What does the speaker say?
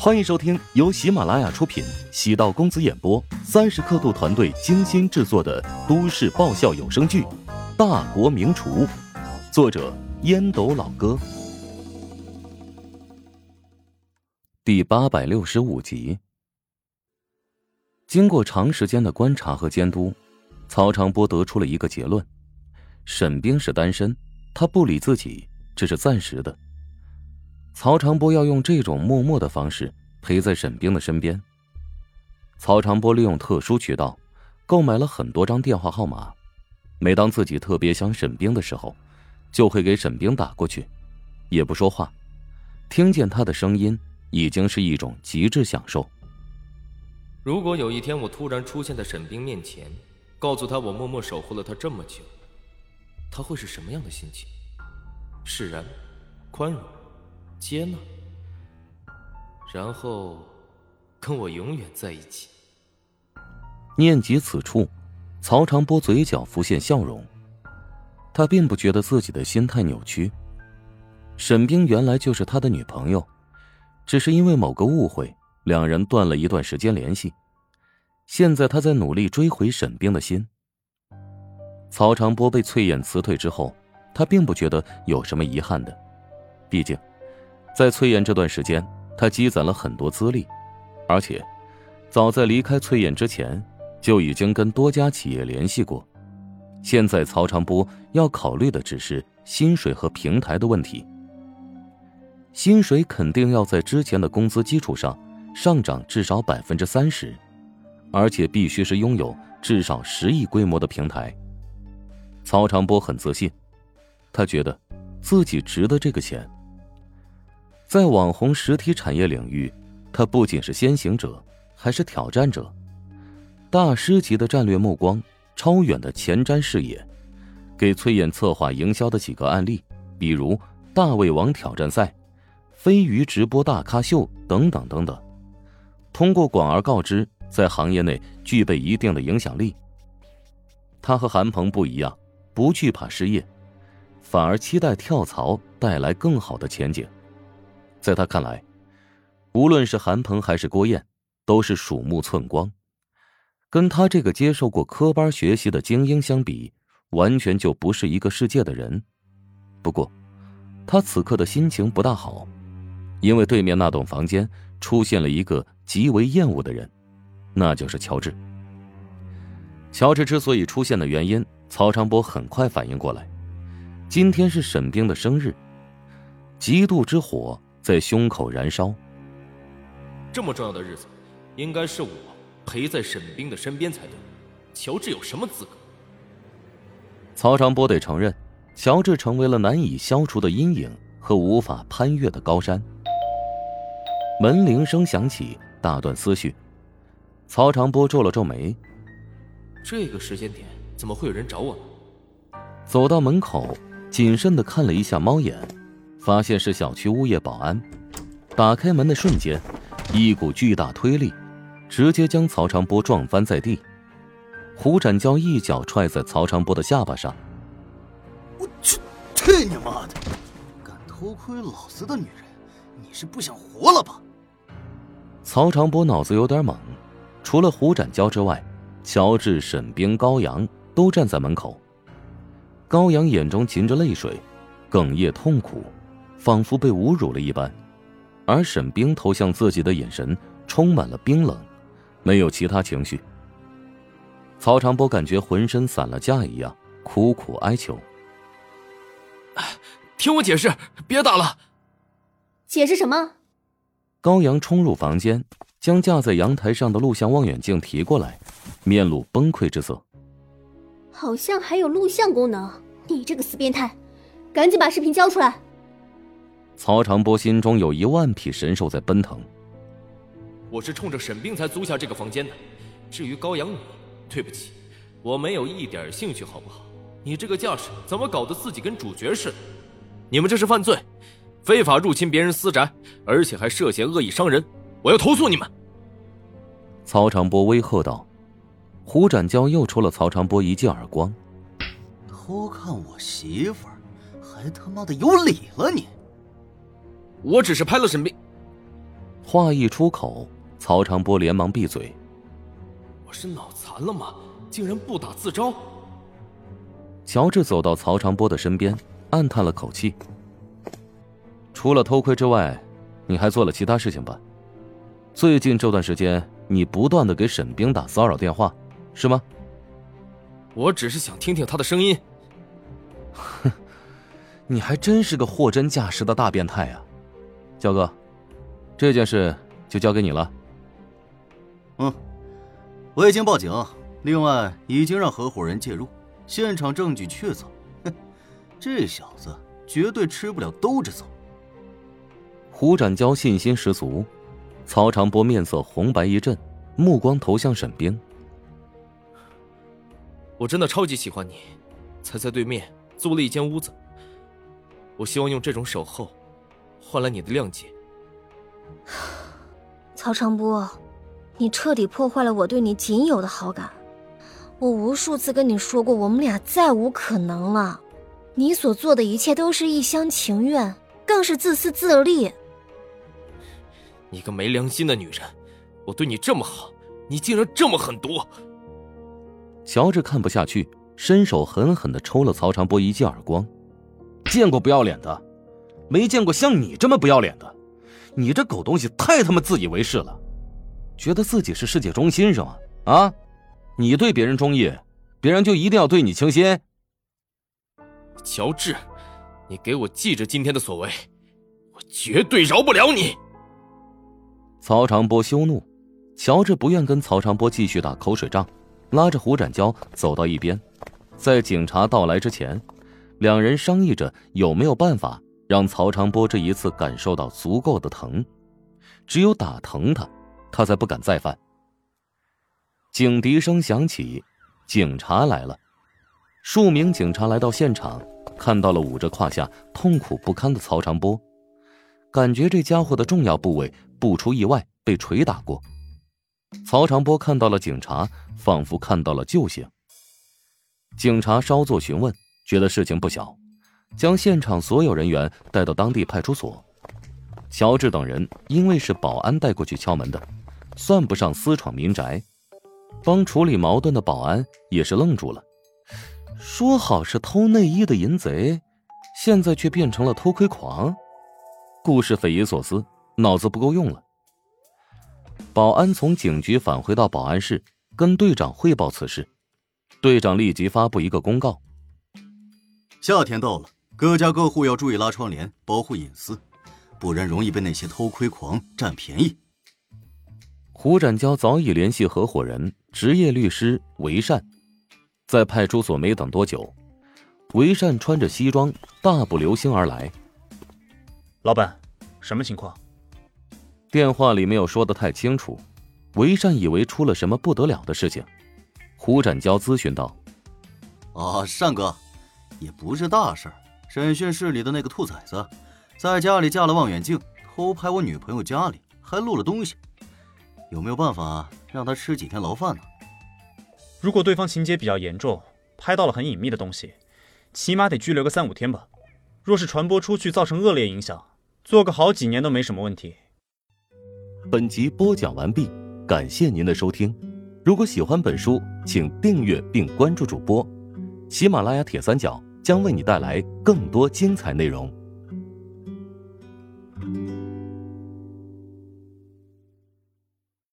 欢迎收听由喜马拉雅出品、喜道公子演播、三十刻度团队精心制作的都市爆笑有声剧《大国名厨》，作者烟斗老哥，第八百六十五集。经过长时间的观察和监督，曹长波得出了一个结论：沈冰是单身，他不理自己，这是暂时的。曹长波要用这种默默的方式陪在沈冰的身边。曹长波利用特殊渠道购买了很多张电话号码，每当自己特别想沈冰的时候，就会给沈冰打过去，也不说话，听见他的声音已经是一种极致享受。如果有一天我突然出现在沈冰面前，告诉他我默默守护了他这么久，他会是什么样的心情？释然，宽容。接纳，然后跟我永远在一起。念及此处，曹长波嘴角浮现笑容。他并不觉得自己的心态扭曲。沈冰原来就是他的女朋友，只是因为某个误会，两人断了一段时间联系。现在他在努力追回沈冰的心。曹长波被翠燕辞退之后，他并不觉得有什么遗憾的，毕竟。在翠燕这段时间，他积攒了很多资历，而且早在离开翠燕之前，就已经跟多家企业联系过。现在曹长波要考虑的只是薪水和平台的问题。薪水肯定要在之前的工资基础上上涨至少百分之三十，而且必须是拥有至少十亿规模的平台。曹长波很自信，他觉得自己值得这个钱。在网红实体产业领域，他不仅是先行者，还是挑战者。大师级的战略目光，超远的前瞻视野，给崔燕策划营销的几个案例，比如大胃王挑战赛、飞鱼直播大咖秀等等等等，通过广而告之，在行业内具备一定的影响力。他和韩鹏不一样，不惧怕失业，反而期待跳槽带来更好的前景。在他看来，无论是韩鹏还是郭燕，都是鼠目寸光，跟他这个接受过科班学习的精英相比，完全就不是一个世界的人。不过，他此刻的心情不大好，因为对面那栋房间出现了一个极为厌恶的人，那就是乔治。乔治之所以出现的原因，曹长波很快反应过来，今天是沈冰的生日，嫉妒之火。在胸口燃烧。这么重要的日子，应该是我陪在沈冰的身边才对。乔治有什么资格？曹长波得承认，乔治成为了难以消除的阴影和无法攀越的高山。门铃声响起，打断思绪。曹长波皱了皱眉。这个时间点怎么会有人找我呢？走到门口，谨慎的看了一下猫眼。发现是小区物业保安，打开门的瞬间，一股巨大推力，直接将曹长波撞翻在地。胡展娇一脚踹在曹长波的下巴上。我去，去你妈的！敢偷窥老子的女人，你是不想活了吧？曹长波脑子有点懵，除了胡展娇之外，乔治、沈冰、高阳都站在门口。高阳眼中噙着泪水，哽咽痛苦。仿佛被侮辱了一般，而沈冰投向自己的眼神充满了冰冷，没有其他情绪。曹长波感觉浑身散了架一样，苦苦哀求：“听我解释，别打了。”解释什么？高阳冲入房间，将架在阳台上的录像望远镜提过来，面露崩溃之色。好像还有录像功能，你这个死变态，赶紧把视频交出来！曹长波心中有一万匹神兽在奔腾。我是冲着沈冰才租下这个房间的，至于高阳你，对不起，我没有一点兴趣，好不好？你这个架势怎么搞得自己跟主角似的？你们这是犯罪，非法入侵别人私宅，而且还涉嫌恶意伤人，我要投诉你们！曹长波威吓道。胡展娇又抽了曹长波一记耳光。偷看我媳妇儿，还他妈的有理了你！我只是拍了沈冰。话一出口，曹长波连忙闭嘴。我是脑残了吗？竟然不打自招！乔治走到曹长波的身边，暗叹了口气。除了偷窥之外，你还做了其他事情吧？最近这段时间，你不断的给沈冰打骚扰电话，是吗？我只是想听听他的声音。哼，你还真是个货真价实的大变态啊，焦哥，这件事就交给你了。嗯，我已经报警，另外已经让合伙人介入，现场证据确凿。哼，这小子绝对吃不了兜着走。胡展娇信心十足，曹长波面色红白一阵，目光投向沈冰。我真的超级喜欢你，才在对面租了一间屋子。我希望用这种守候，换来你的谅解。曹长波，你彻底破坏了我对你仅有的好感。我无数次跟你说过，我们俩再无可能了。你所做的一切都是一厢情愿，更是自私自利。你个没良心的女人！我对你这么好，你竟然这么狠毒！乔治看不下去，伸手狠狠的抽了曹长波一记耳光。见过不要脸的，没见过像你这么不要脸的。你这狗东西太他妈自以为是了，觉得自己是世界中心是吗？啊，你对别人中意，别人就一定要对你倾心？乔治，你给我记着今天的所为，我绝对饶不了你！曹长波羞怒，乔治不愿跟曹长波继续打口水仗，拉着胡展娇走到一边，在警察到来之前，两人商议着有没有办法让曹长波这一次感受到足够的疼，只有打疼他，他才不敢再犯。警笛声响起，警察来了，数名警察来到现场，看到了捂着胯下痛苦不堪的曹长波。感觉这家伙的重要部位不出意外被捶打过。曹长波看到了警察，仿佛看到了救星。警察稍作询问，觉得事情不小，将现场所有人员带到当地派出所。乔治等人因为是保安带过去敲门的，算不上私闯民宅。帮处理矛盾的保安也是愣住了，说好是偷内衣的淫贼，现在却变成了偷窥狂。故事匪夷所思，脑子不够用了。保安从警局返回到保安室，跟队长汇报此事。队长立即发布一个公告：夏天到了，各家各户要注意拉窗帘，保护隐私，不然容易被那些偷窥狂占便宜。胡展娇早已联系合伙人职业律师韦善，在派出所没等多久，韦善穿着西装，大步流星而来。老板，什么情况？电话里没有说的太清楚，韦善以为出了什么不得了的事情。胡展娇咨询道：“啊，善哥，也不是大事儿。审讯室里的那个兔崽子，在家里架了望远镜，偷拍我女朋友家里，还录了东西。有没有办法让他吃几天牢饭呢？如果对方情节比较严重，拍到了很隐秘的东西，起码得拘留个三五天吧。若是传播出去，造成恶劣影响。”做个好几年都没什么问题。本集播讲完毕，感谢您的收听。如果喜欢本书，请订阅并关注主播。喜马拉雅铁三角将为你带来更多精彩内容。